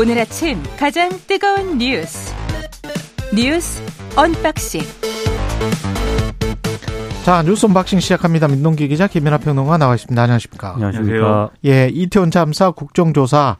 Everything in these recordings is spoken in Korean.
오늘 아침 가장 뜨거운 뉴스 뉴스 unboxing 자 뉴스 unboxing 시작합니다. 민동기 기자 김민하 평론가 나와 있습니다. 안녕하십니까? 안녕하세요. 예, 이태원 참사 국정조사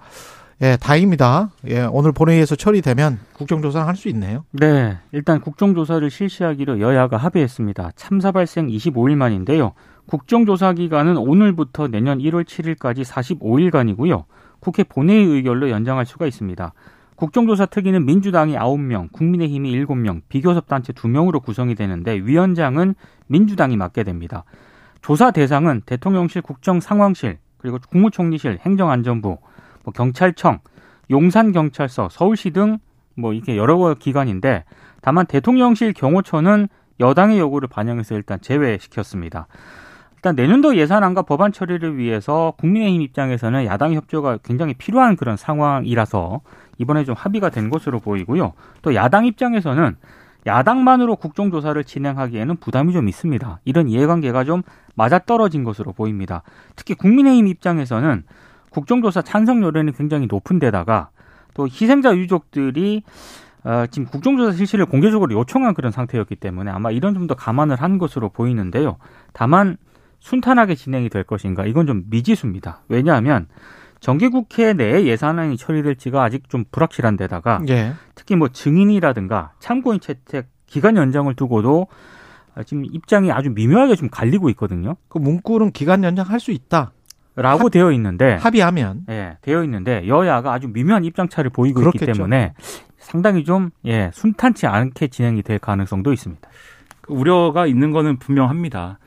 예, 다행입니다. 예, 오늘 본회의에서 처리되면 국정조사를 할수 있네요. 네, 일단 국정조사를 실시하기로 여야가 합의했습니다. 참사 발생 25일 만인데요. 국정조사 기간은 오늘부터 내년 1월 7일까지 45일간이고요. 국회 본회의 의결로 연장할 수가 있습니다. 국정조사 특위는 민주당이 9명, 국민의힘이 7명, 비교섭단체 2명으로 구성이 되는데 위원장은 민주당이 맡게 됩니다. 조사 대상은 대통령실 국정상황실, 그리고 국무총리실, 행정안전부, 뭐 경찰청, 용산경찰서, 서울시 등 뭐 이렇게 여러 기관인데 다만 대통령실 경호처는 여당의 요구를 반영해서 일단 제외시켰습니다. 일단 내년도 예산안과 법안 처리를 위해서 국민의힘 입장에서는 야당 협조가 굉장히 필요한 그런 상황이라서 이번에 좀 합의가 된 것으로 보이고요. 또 야당 입장에서는 야당만으로 국정조사를 진행하기에는 부담이 좀 있습니다. 이런 이해관계가 좀 맞아떨어진 것으로 보입니다. 특히 국민의힘 입장에서는 국정조사 찬성률은 굉장히 높은 데다가 또 희생자 유족들이 어, 지금 국정조사 실시를 공개적으로 요청한 그런 상태였기 때문에 아마 이런 좀더 감안을 한 것으로 보이는데요. 다만 순탄하게 진행이 될 것인가 이건 좀 미지수입니다. 왜냐하면 정기국회 내에 예산안이 처리될지가 아직 좀 불확실한 데다가 예. 특히 뭐 증인이라든가 참고인 채택 기간 연장을 두고도 지금 입장이 아주 미묘하게 좀 갈리고 있거든요. 그 문구는 기간 연장할 수 있다. 라고 합- 되어 있는데 합의하면 예, 되어 있는데 여야가 아주 미묘한 입장 차를 보이고 있기 그렇겠죠. 때문에 상당히 좀 예, 순탄치 않게 진행이 될 가능성도 있습니다. 그 우려가 있는 거는 분명합니다.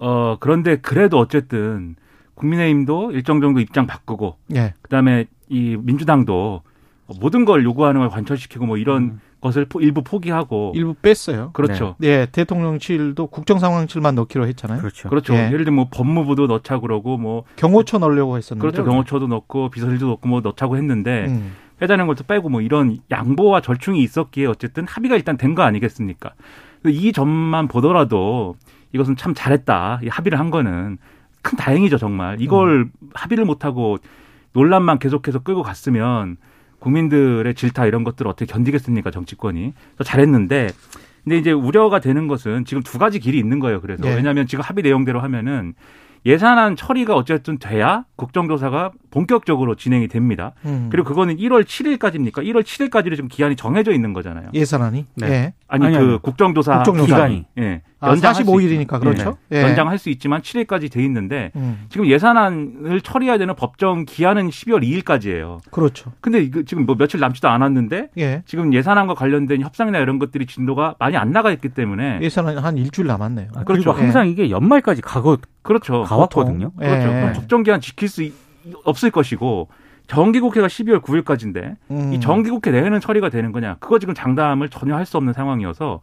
어, 그런데 그래도 어쨌든 국민의힘도 일정 정도 입장 바꾸고 예. 그다음에 이 민주당도 모든 걸 요구하는 걸 관철시키고 뭐 이런 음. 것을 포- 일부 포기하고 일부 뺐어요. 그렇죠. 예, 대통령실도 국정 상황실만 넣기로 했잖아요. 그렇죠. 그렇죠. 예. 예를 들면 뭐 법무부도 넣자 그러고 뭐 경호처 넣으려고 했었는데. 그렇죠. 경호처도 넣고 비서실도 넣고 뭐 넣자고 했는데 음. 빼자는 것도 빼고 뭐 이런 양보와 절충이 있었기에 어쨌든 합의가 일단 된 거 아니겠습니까? 이 점만 보더라도 이것은 참 잘했다. 이 합의를 한 거는 큰 다행이죠, 정말. 이걸 합의를 못하고 논란만 계속해서 끌고 갔으면 국민들의 질타 이런 것들을 어떻게 견디겠습니까, 정치권이. 잘했는데 근데 이제 우려가 되는 것은 지금 두 가지 길이 있는 거예요. 그래서 네. 왜냐하면 지금 합의 내용대로 하면은 예산안 처리가 어쨌든 돼야 국정조사가 본격적으로 진행이 됩니다. 음. 그리고 그거는 1월 7일까지입니까? 1월 7일까지로 지금 기한이 정해져 있는 거잖아요. 예산안이. 네. 예. 아니, 아니, 그 아니. 국정조사 국정조사. 기간이 예. 아, 연장할 수 45일이니까 있- 그렇죠. 예. 예. 연장할 수 있지만 7일까지 돼 있는데 음. 지금 예산안을 처리해야 되는 법정 기한은 12월 2일까지예요. 그렇죠. 근데 이거 지금 뭐 며칠 남지도 않았는데 예. 지금 예산안과 관련된 협상이나 이런 것들이 진도가 많이 안 나가 있기 때문에 예산안 한 일주일 남았네요. 아, 그리고 그렇죠. 항상 이게 연말까지 가고 그렇죠. 가왔거든요. 그렇죠. 예. 그럼 법정 기한 지킬 수 있- 없을 것이고 정기국회가 12월 9일까지인데 음. 이 정기국회 내에는 처리가 되는 거냐? 그거 지금 장담을 전혀 할 수 없는 상황이어서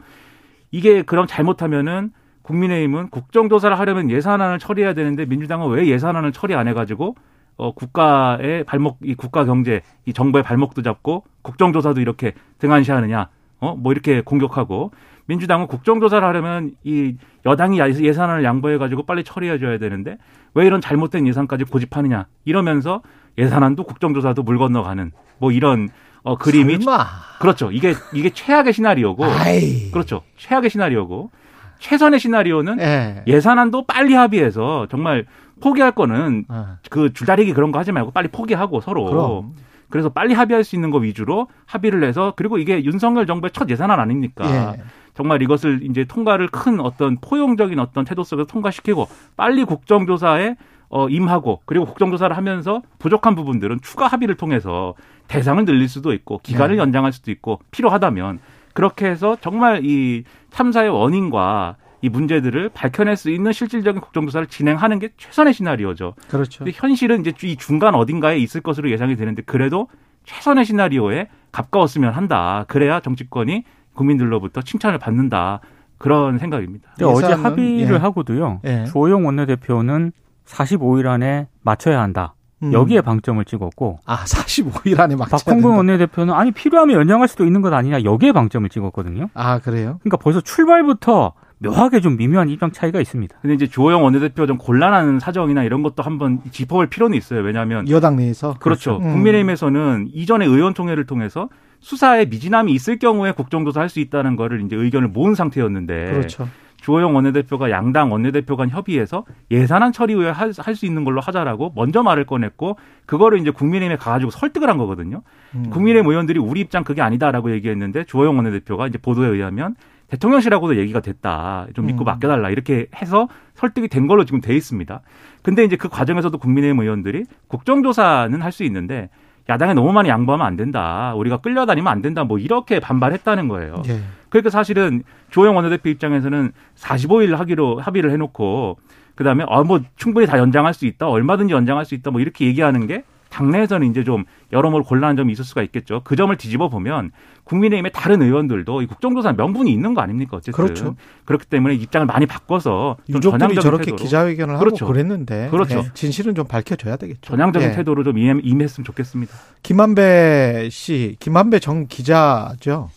이게 그럼 잘못하면은 국민의힘은 국정조사를 하려면 예산안을 처리해야 되는데 민주당은 왜 예산안을 처리 안 해가지고 어 국가의 발목 이 국가 경제 이 정부의 발목도 잡고 국정조사도 이렇게 등한시하느냐? 어 뭐 이렇게 공격하고 민주당은 국정조사를 하려면 이 여당이 예산안을 양보해가지고 빨리 처리해줘야 되는데 왜 이런 잘못된 예산까지 고집하느냐 이러면서 예산안도 국정조사도 물 건너가는 뭐 이런 어 그림이 설마. 그렇죠 이게 이게 최악의 시나리오고 아이. 그렇죠 최악의 시나리오고 최선의 시나리오는 예. 예산안도 빨리 합의해서 정말 포기할 거는 아, 그 줄다리기 그런 거 하지 말고 빨리 포기하고 서로 그럼. 그래서 빨리 합의할 수 있는 거 위주로 합의를 해서 그리고 이게 윤석열 정부의 첫 예산안 아닙니까? 예. 정말 이것을 이제 통과를 큰 어떤 포용적인 어떤 태도 속에서 통과시키고 빨리 국정조사에 어, 임하고 그리고 국정조사를 하면서 부족한 부분들은 추가 합의를 통해서 대상을 늘릴 수도 있고 기간을 네. 연장할 수도 있고 필요하다면 그렇게 해서 정말 이 참사의 원인과 이 문제들을 밝혀낼 수 있는 실질적인 국정조사를 진행하는 게 최선의 시나리오죠. 그렇죠. 현실은 이제 이 중간 어딘가에 있을 것으로 예상이 되는데 그래도 최선의 시나리오에 가까웠으면 한다. 그래야 정치권이 국민들로부터 칭찬을 받는다. 그런 생각입니다. 어제 합의를 예. 하고도요. 예. 조호영 원내대표는 45일 안에 맞춰야 한다. 음. 여기에 방점을 찍었고 아, 45일 안에 막 박홍근 원내대표는 아니 필요하면 연장할 수도 있는 것 아니냐 여기에 방점을 찍었거든요. 아, 그래요? 그러니까 벌써 출발부터 묘하게 좀 미묘한 입장 차이가 있습니다. 근데 이제 주호영 원내대표 좀 곤란한 사정이나 이런 것도 한번 짚어볼 필요는 있어요. 왜냐하면 여당 내에서 그렇죠. 음. 국민의힘에서는 이전에 의원총회를 통해서 수사에 미진함이 있을 경우에 국정조사 할 수 있다는 거를 이제 의견을 모은 상태였는데 그렇죠. 주호영 원내대표가 양당 원내대표 간 협의해서 예산안 처리 후에 할 수 있는 걸로 하자라고 먼저 말을 꺼냈고 그거를 이제 국민의힘에 가가지고 설득을 한 거거든요. 음. 국민의힘 의원들이 우리 입장 그게 아니다라고 얘기했는데 주호영 원내대표가 이제 보도에 의하면 대통령실하고도 얘기가 됐다. 좀 믿고 음. 맡겨달라. 이렇게 해서 설득이 된 걸로 지금 돼 있습니다. 근데 이제 그 과정에서도 국민의힘 의원들이 국정조사는 할 수 있는데 야당에 너무 많이 양보하면 안 된다. 우리가 끌려다니면 안 된다. 뭐 이렇게 반발했다는 거예요. 예. 그러니까 사실은 조영 원내대표 입장에서는 45일 하기로 합의를 해놓고 그다음에 어뭐 충분히 다 연장할 수 있다 얼마든지 연장할 수 있다 뭐 이렇게 얘기하는 게 당내에서는 이제 좀 여러모로 곤란한 점이 있을 수가 있겠죠. 그 점을 뒤집어 보면 국민의힘의 다른 의원들도 이 국정조사 명분이 있는 거 아닙니까 어쨌든 그렇죠. 그렇기 때문에 입장을 많이 바꿔서 좀 전향적인 저렇게 태도로 기자회견을 그렇죠. 하고 그랬는데 그렇죠. 예, 진실은 좀 밝혀져야 되겠죠. 전향적인 예. 태도로 좀 임해- 임했으면 좋겠습니다. 김한배 씨, 김한배 전 기자죠.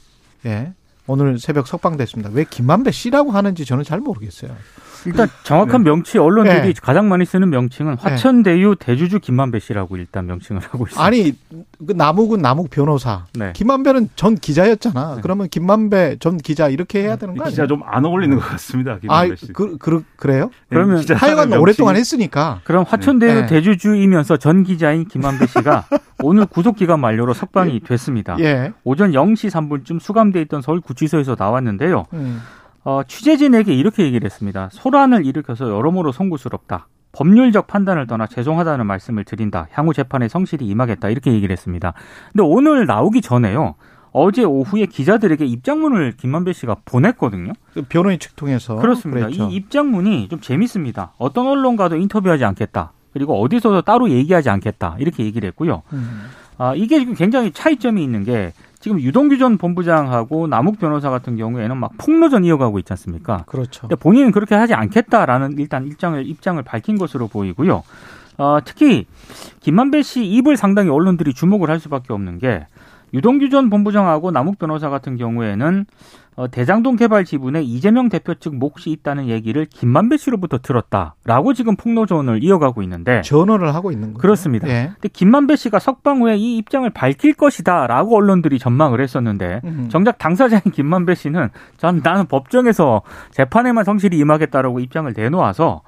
예. 오늘 새벽 석방됐습니다. 왜 김한배 씨라고 하는지 저는 잘 모르겠어요. 일단 정확한 명치 언론들이 네. 가장 많이 쓰는 명칭은 화천대유 대주주 김만배 씨라고 일단 명칭을 하고 있습니다. 아니 그 남욱은 남욱 변호사, 네. 김만배는 전 기자였잖아. 네. 그러면 김만배 전 기자 이렇게 해야 되는 거 기자? 좀 안 어울리는 것 같습니다. 아, 김한배 씨. 그, 그, 그래요? 그러면 하여간 명칭이- 오랫동안 했으니까. 그럼 화천대유 네. 대주주이면서 전 기자인 김만배 씨가 오늘 구속 기간 만료로 석방이 됐습니다. 예. 오전 0시 3분쯤 수감돼 있던 서울 구치소에서 나왔는데요. 음. 어, 취재진에게 이렇게 얘기를 했습니다. 소란을 일으켜서 여러모로 송구스럽다. 법률적 판단을 떠나 죄송하다는 말씀을 드린다. 향후 재판에 성실히 임하겠다. 이렇게 얘기를 했습니다. 근데 오늘 나오기 전에요. 어제 오후에 기자들에게 입장문을 김만배 씨가 보냈거든요. 그 변호인 측 통해서. 그렇습니다. 그랬죠. 이 입장문이 좀 재밌습니다. 어떤 언론과도 인터뷰하지 않겠다. 그리고 어디서도 따로 얘기하지 않겠다. 이렇게 얘기를 했고요. 음. 아, 이게 지금 굉장히 차이점이 있는 게 지금 유동규 전 본부장하고 남욱 변호사 같은 경우에는 막 폭로전 이어가고 있지 않습니까? 그렇죠. 본인은 그렇게 하지 않겠다라는 일단 입장을 입장을 밝힌 것으로 보이고요. 어, 특히 김만배 씨 입을 상당히 언론들이 주목을 할 수밖에 없는 게 유동규 전 본부장하고 남욱 변호사 같은 경우에는 어, 대장동 개발 지분에 이재명 대표 측 몫이 있다는 얘기를 김만배 씨로부터 들었다라고 지금 폭로전을 이어가고 있는데 전언을 하고 있는 거죠. 그렇습니다. 예. 근데 김만배 씨가 석방 후에 이 입장을 밝힐 것이다라고 언론들이 전망을 했었는데 음. 정작 당사자인 김만배 씨는 전 나는 법정에서 재판에만 성실히 임하겠다라고 입장을 내놓아서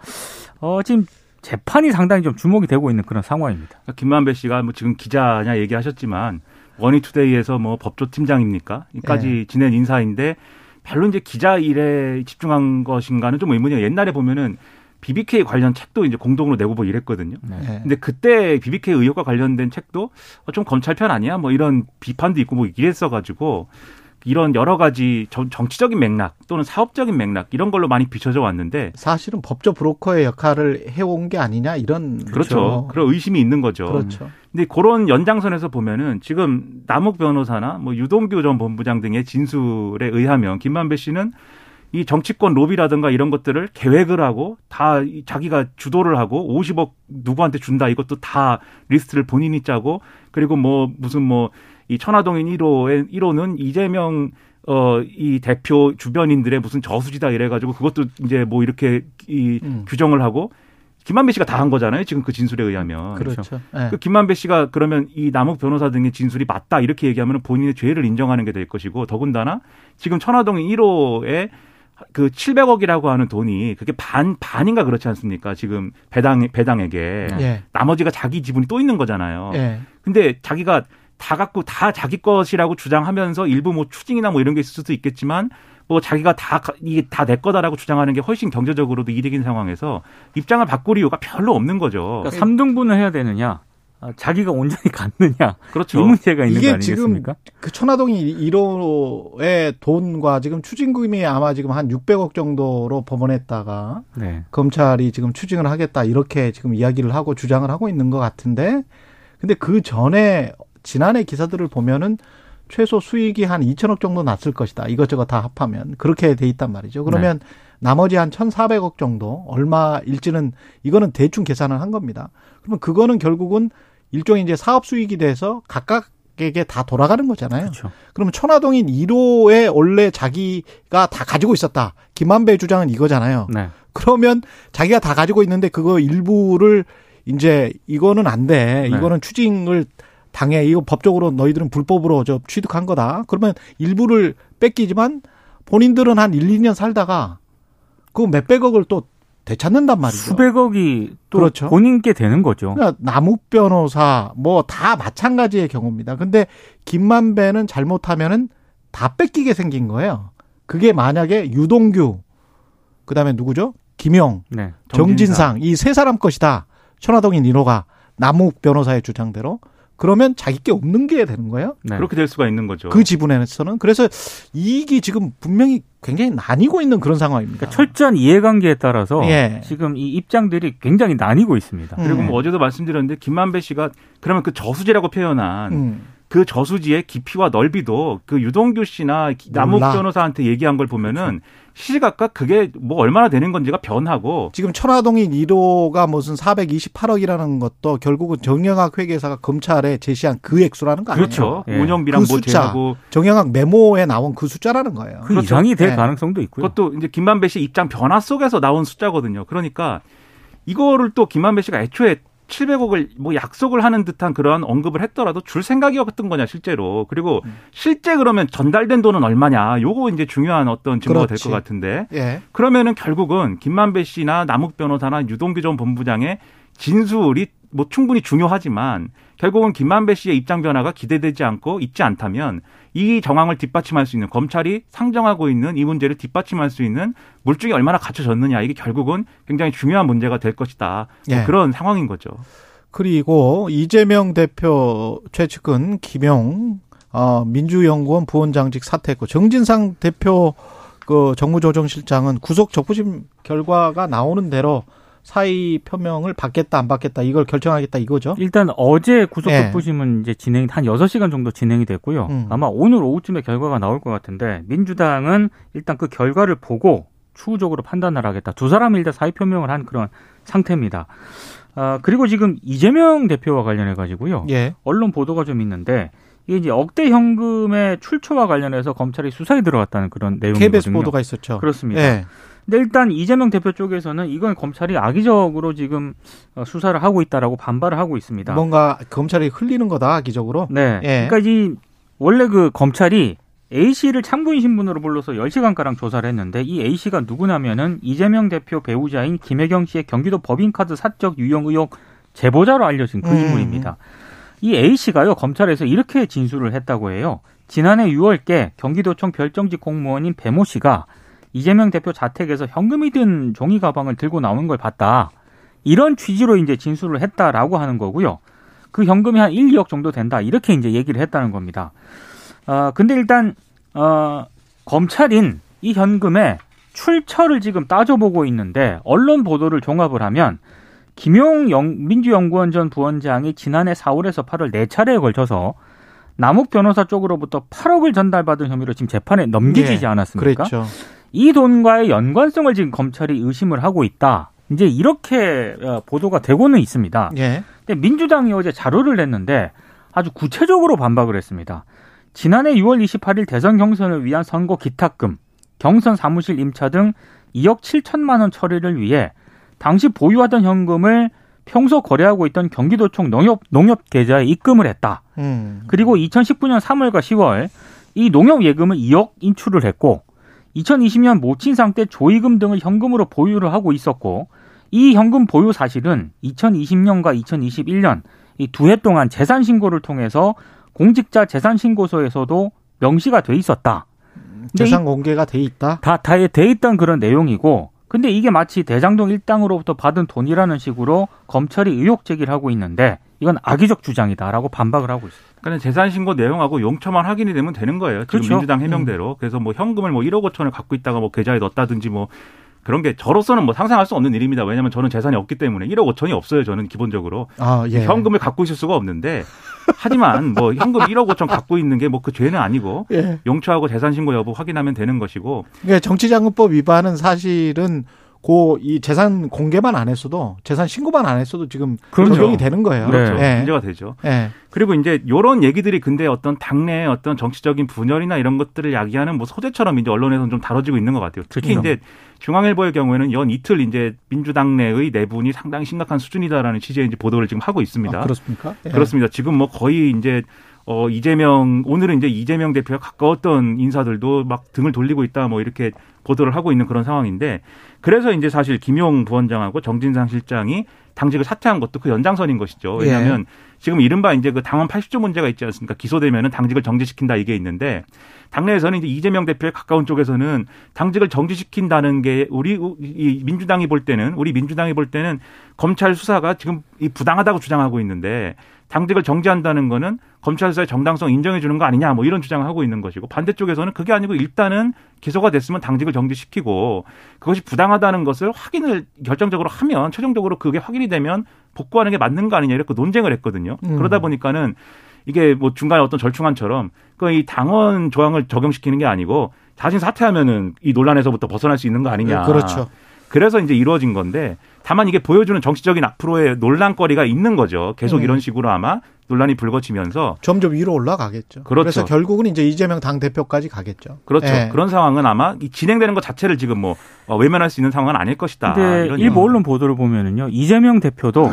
어 지금 재판이 상당히 좀 주목이 되고 있는 그런 상황입니다. 김만배 씨가 뭐 지금 기자냐 얘기하셨지만 원희투데이에서 뭐 법조 팀장입니까? 까지 네. 지낸 인사인데 별로 이제 기자 일에 집중한 것인가는 좀 의문이에요. 옛날에 보면은 BBK 관련 책도 이제 공동으로 내고 뭐 이랬거든요. 예. 근데 그때 BBK 의혹과 관련된 책도 어, 좀 검찰 편 아니야? 뭐 이런 비판도 있고 뭐 이랬어가지고 이런 여러 가지 정- 정치적인 맥락 또는 사업적인 맥락 이런 걸로 많이 비춰져 왔는데 사실은 법조 브로커의 역할을 해온 게 아니냐 이런 그렇죠. 그런 의심이 있는 거죠. 그렇죠. 근데 그런 연장선에서 보면은 지금 남욱 변호사나 뭐 유동규 전 본부장 등의 진술에 의하면 김만배 씨는 이 정치권 로비라든가 이런 것들을 계획을 하고 다 이- 자기가 주도를 하고 50억 누구한테 준다 이것도 다 리스트를 본인이 짜고 그리고 뭐 무슨 뭐 이 천화동인 1호의 1호는 이재명 어 이 대표 주변인들의 무슨 저수지다 이래가지고 그것도 이제 뭐 이렇게 이 음. 규정을 하고 김만배 씨가 다 한 거잖아요 지금 그 진술에 의하면 그렇죠. 예. 그 김만배 씨가 그러면 이 남욱 변호사 등의 진술이 맞다 이렇게 얘기하면 본인의 죄를 인정하는 게 될 것이고 더군다나 지금 천화동 1호에 그 700억이라고 하는 돈이 그게 반 반인가 그렇지 않습니까? 지금 배당 배당에게 예. 나머지가 자기 지분이 또 있는 거잖아요. 예. 근데 자기가 다 갖고 다 자기 것이라고 주장하면서 일부 뭐 추징이나 뭐 이런 게 있을 수도 있겠지만 뭐 자기가 다 가- 이게 다 내 거다라고 주장하는 게 훨씬 경제적으로도 이득인 상황에서 입장을 바꿀 이유가 별로 없는 거죠. 그러니까 3등분을 해야 되느냐, 아, 자기가 온전히 갖느냐 그렇죠. 이 문제가 있는 거 아니겠습니까? 그 천화동이 1호의 돈과 지금 추징금이 아마 지금 한 600억 정도로 법원했다가 네. 검찰이 지금 추징을 하겠다 이렇게 지금 이야기를 하고 주장을 하고 있는 것 같은데 근데 그 전에 지난해 기사들을 보면은 최소 수익이 한 2천억 정도 났을 것이다. 이것저것 다 합하면 그렇게 돼 있단 말이죠. 그러면 나머지 한 1,400억 정도 얼마일지는 이거는 대충 계산을 한 겁니다. 그러면 그거는 결국은 일종의 이제 사업 수익이 돼서 천하동인에게 다 돌아가는 거잖아요. 그렇죠. 그러면 천하동인 1호에 원래 자기가 다 가지고 있었다. 김만배 주장은 이거잖아요. 네. 그러면 자기가 다 가지고 있는데 그거 일부를 이제 이거는 안 돼. 네. 이거는 추징을 당해. 이거 법적으로 너희들은 불법으로 저 취득한 거다. 그러면 일부를 뺏기지만 본인들은 한 1, 2년 살다가 그 몇백억을 또 되찾는단 말이죠. 수백억이 또 그렇죠. 본인께 되는 거죠. 그러니까 남욱 변호사 뭐 다 마찬가지의 경우입니다. 근데 김만배는 잘못하면은 다 뺏기게 생긴 거예요. 그게 만약에 유동규 그다음에 누구죠? 김용, 네. 정진상 이 세 사람 것이다. 천화동인 1호가 남욱 변호사의 주장대로 그러면 자기 게 없는 게 되는 거예요. 네. 그렇게 될 수가 있는 거죠. 그 지분에서는 그래서 이익이 지금 분명히 굉장히 나뉘고 있는 그런 상황입니다. 그러니까 철저한 이해관계에 따라서 예. 지금 이 입장들이 굉장히 나뉘고 있습니다. 음. 그리고 뭐 어제도 말씀드렸는데 김만배 씨가 그러면 그 저수지라고 표현한 음. 그 저수지의 깊이와 넓이도 그 유동규 씨나 기- 남욱. 변호사한테 얘기한 걸 보면은 시시각각 그게 뭐 얼마나 되는 건지가 변하고 지금 천화동인 1호가 무슨 428억이라는 것도 결국은 정영학 회계사가 검찰에 제시한 그 액수라는 거 아니에요? 그렇죠. 예. 운영비랑 그 뭐 숫자. 제하고 정영학 메모에 나온 그 숫자라는 거예요. 그 그렇죠. 이상이 될 네. 가능성도 있고요. 그것도 이제 김만배 씨 입장 변화 속에서 나온 숫자거든요. 그러니까 이거를 또 김만배 씨가 애초에 700억을 뭐 약속을 하는 듯한 그러한 언급을 했더라도 줄 생각이었던 거냐 실제로 그리고 음. 실제 그러면 전달된 돈은 얼마냐 요거 이제 중요한 어떤 증거가 될. 것 같은데 예. 그러면은 결국은 김만배 씨나 남욱 변호사나 유동규 전 본부장의 진술이 뭐 충분히 중요하지만 결국은 김만배 씨의 입장 변화가 기대되지 않고 있지 않다면 이 정황을 뒷받침할 수 있는 검찰이 상정하고 있는 이 문제를 뒷받침할 수 있는 물증이 얼마나 갖춰졌느냐 이게 결국은 굉장히 중요한 문제가 될 것이다 뭐 예. 그런 상황인 거죠. 그리고 이재명 대표 최측근 김용 어, 민주연구원 부원장직 사퇴했고 정진상 대표 그 정무조정실장은 구속 적부심 결과가 나오는 대로 사의 표명을 받겠다 안 받겠다 이걸 결정하겠다 이거죠. 일단 어제 구속 예. 적부심은 이제 진행 한 6시간 정도 진행이 됐고요. 음. 아마 오늘 오후쯤에 결과가 나올 것 같은데 민주당은 일단 그 결과를 보고 추후적으로 판단을 하겠다. 두 사람이 일단 사의 표명을 한 그런 상태입니다. 아, 그리고 지금 이재명 대표와 관련해 가지고요. 예. 언론 보도가 좀 있는데 이게 이제 억대 현금의 출처와 관련해서 검찰이 수사에 들어갔다는 그런 내용이거든요. KBS 보도가 있었죠. 그렇습니다. 예. 근데 일단 이재명 대표 쪽에서는 이건 검찰이 악의적으로 지금 어, 수사를 하고 있다라고 반발을 하고 있습니다. 뭔가 검찰이 흘리는 거다 악의적으로. 네. 예. 그러니까 이 원래 그 검찰이 A 씨를 참고인 신분으로 불러서 10시간 가량 조사를 했는데 이 A 씨가 누구냐면은 이재명 대표 배우자인 김혜경 씨의 경기도 법인카드 사적 유용 의혹 제보자로 알려진 그 음. 인물입니다. 이 A 씨가요 검찰에서 이렇게 진술을 했다고 해요. 지난해 6월께 경기도청 별정직 공무원인 배모 씨가 이재명 대표 자택에서 현금이 든 종이 가방을 들고 나오는 걸 봤다. 이런 취지로 이제 진술을 했다라고 하는 거고요. 그 현금이 한 1, 2억 정도 된다. 이렇게 이제 얘기를 했다는 겁니다. 어, 근데 일단, 어, 검찰인 이 현금의 출처를 지금 따져보고 있는데, 언론 보도를 종합을 하면, 김용 영- 민주연구원 전 부원장이 지난해 4월에서 8월 네 차례에 걸쳐서 남욱 변호사 쪽으로부터 8억을 전달받은 혐의로 지금 재판에 넘겨지지 예, 않았습니까? 그랬죠. 이 돈과의 연관성을 지금 검찰이 의심을 하고 있다. 이제 이렇게 어, 보도가 되고는 있습니다. 예. 근데 민주당이 어제 자료를 냈는데 아주 구체적으로 반박을 했습니다. 지난해 6월 28일 대선 경선을 위한 선거 기탁금, 경선 사무실 임차 등 2억 7천만 원 처리를 위해 당시 보유하던 현금을 평소 거래하고 있던 경기도청 농협, 농협 계좌에 입금을 했다. 음. 그리고 2019년 3월과 10월 이 농협 예금을 2억 인출을 했고 2020년 모친상 때 조의금 등을 현금으로 보유를 하고 있었고 이 현금 보유 사실은 2020년과 2021년 이 두 해 동안 재산 신고를 통해서 공직자 재산 신고서에서도 명시가 돼 있었다. 재산 공개가 돼 있다. 다, 다돼 있던 그런 내용이고, 근데 이게 마치 대장동 일당으로부터 받은 돈이라는 식으로 검찰이 의혹 제기를 하고 있는데, 이건 악의적 주장이다라고 반박을 하고 있습니다. 그러니까 재산 신고 내용하고 용처만 확인이 되면 되는 거예요. 지금 그렇죠. 민주당 해명대로. 그래서 뭐 현금을 뭐 1억 5천을 갖고 있다가 뭐 계좌에 넣었다든지 뭐 그런 게 저로서는 뭐 상상할 수 없는 일입니다. 왜냐하면 저는 재산이 없기 때문에 1억 5천이 없어요. 저는 기본적으로 아, 예. 현금을 갖고 있을 수가 없는데 하지만 뭐 현금 1억 5천 갖고 있는 게 뭐 그 죄는 아니고 예. 용처하고 재산 신고 여부 확인하면 되는 것이고 그러니까 정치자금법 위반은 사실은 고이 재산 공개만 안 했어도 재산 신고만 안 했어도 지금 그럼요. 적용이 되는 거예요. 그렇죠. 예. 문제가 되죠. 예. 그리고 이제 요런 얘기들이 근데 어떤 당내의 어떤 정치적인 분열이나 이런 것들을 야기하는 뭐 소재처럼 이제 언론에서는 좀 다뤄지고 있는 것 같아요. 특히 그렇죠. 이제 중앙일보의 경우에는 연 이틀 이제 민주당 내의 내분이 상당히 심각한 수준이다라는 취지의 이제 보도를 지금 하고 있습니다. 아, 그렇습니까? 예. 그렇습니다. 지금 뭐 거의 이제 어 이재명 오늘은 이제 이재명 대표가 가까웠던 인사들도 막 등을 돌리고 있다 뭐 이렇게 보도를 하고 있는 그런 상황인데 그래서 이제 사실 김용 부원장하고 정진상 실장이 당직을 사퇴한 것도 그 연장선인 것이죠. 왜냐하면 지금 이른바 이제 그 당원 80조 문제가 있지 않습니까? 기소되면은 당직을 정지시킨다 이게 있는데 당내에서는 이제 이재명 대표에 가까운 쪽에서는 당직을 정지시킨다는 게 우리 이 민주당이 볼 때는 우리 민주당이 볼 때는 검찰 수사가 지금 이 부당하다고 주장하고 있는데 당직을 정지한다는 거는 검찰 수사의 정당성 인정해 주는 거 아니냐 뭐 이런 주장을 하고 있는 것이고 반대쪽에서는 그게 아니고 일단은 기소가 됐으면 당직을 정지시키고 그것이 부당 하다는 것을 확인을 결정적으로 하면 최종적으로 그게 확인이 되면 복구하는 게 맞는 거 아니냐 이렇게 논쟁을 했거든요. 음. 그러다 보니까는 이게 뭐 중간에 어떤 절충안처럼 그 이 당원 조항을 적용시키는 게 아니고 자신 사퇴하면은 이 논란에서부터 벗어날 수 있는 거 아니냐. 그렇죠. 그래서 이제 이루어진 건데 다만 이게 보여주는 정치적인 앞으로의 논란거리가 있는 거죠. 계속 음. 이런 식으로 아마 논란이 불거지면서 점점 위로 올라가겠죠. 그렇죠. 래서 결국은 이제 이재명 당 대표까지 가겠죠. 그렇죠. 예. 그런 상황은 아마 이 진행되는 것 자체를 지금 뭐 어, 외면할 수 있는 상황은 아닐 것이다. 근데 이런 일부. 언론 보도를 보면은요 이재명 대표도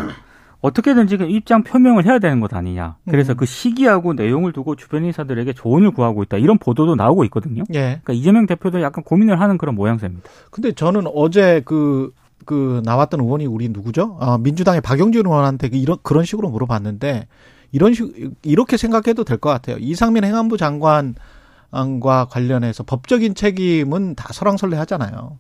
어떻게든지 그 입장 표명을 해야 되는 것 아니냐. 그래서 음. 그 시기하고 내용을 두고 주변 인사들에게 조언을 구하고 있다. 이런 보도도 나오고 있거든요. 예. 그러니까 이재명 대표도 약간 고민을 하는 그런 모양새입니다. 근데 저는 어제 그, 그 나왔던 의원이 우리 누구죠? 아, 민주당의 박영준 의원한테 그 이런, 그런 식으로 물어봤는데 이런 식, 이렇게 생각해도 될 것 같아요. 이상민 행안부 장관과 관련해서 법적인 책임은 다 설왕설래 하잖아요.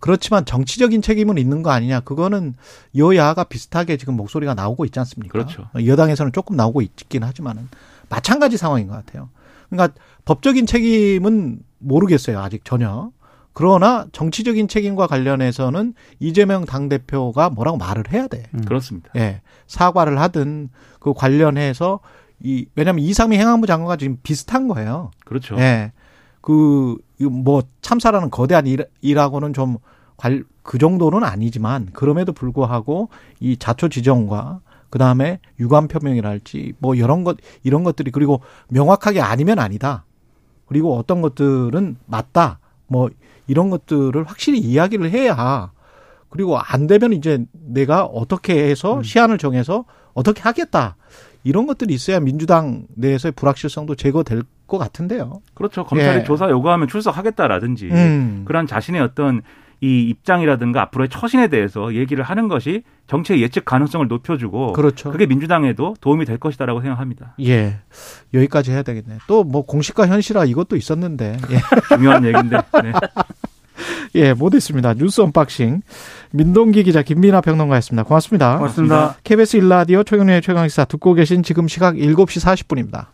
그렇지만 정치적인 책임은 있는 거 아니냐. 그거는 여야가 비슷하게 지금 목소리가 나오고 있지 않습니까? 그렇죠. 여당에서는 조금 나오고 있긴 하지만은 마찬가지 상황인 것 같아요. 그러니까 법적인 책임은 모르겠어요. 아직 전혀. 그러나 정치적인 책임과 관련해서는 이재명 당대표가 뭐라고 말을 해야 돼. 그렇습니다. 예. 사과를 하든 그 관련해서 이, 왜냐면 이상민 행안부 장관과 지금 비슷한 거예요. 그렇죠. 예. 그, 뭐 참사라는 거대한 일, 일하고는 좀 관, 그 정도는 아니지만 그럼에도 불구하고 이 자초 지정과 그 다음에 유감 표명이랄지 뭐 이런 것, 이런 것들이 그리고 명확하게 아니면 아니다. 그리고 어떤 것들은 맞다. 뭐 이런 것들을 확실히 이야기를 해야 그리고 안 되면 이제 내가 어떻게 해서 음. 시한을 정해서 어떻게 하겠다. 이런 것들이 있어야 민주당 내에서의 불확실성도 제거될 것 같은데요. 그렇죠. 검찰이 예. 조사 요구하면 출석하겠다라든지 음. 그런 자신의 어떤 이 입장이라든가 앞으로의 처신에 대해서 얘기를 하는 것이 정치의 예측 가능성을 높여주고 그렇죠. 그게 민주당에도 도움이 될 것이다라고 생각합니다. 예. 여기까지 해야 되겠네. 또 뭐 공시가 현실화 이것도 있었는데. 예. 중요한 얘기인데. 네. 예, 못했습니다. 뉴스 unboxing. 민동기 기자 김민하 평론가였습니다. 고맙습니다. 고맙습니다. KBS 일라디오 최경영의 최강시사 듣고 계신 지금 시각 7시 40분입니다.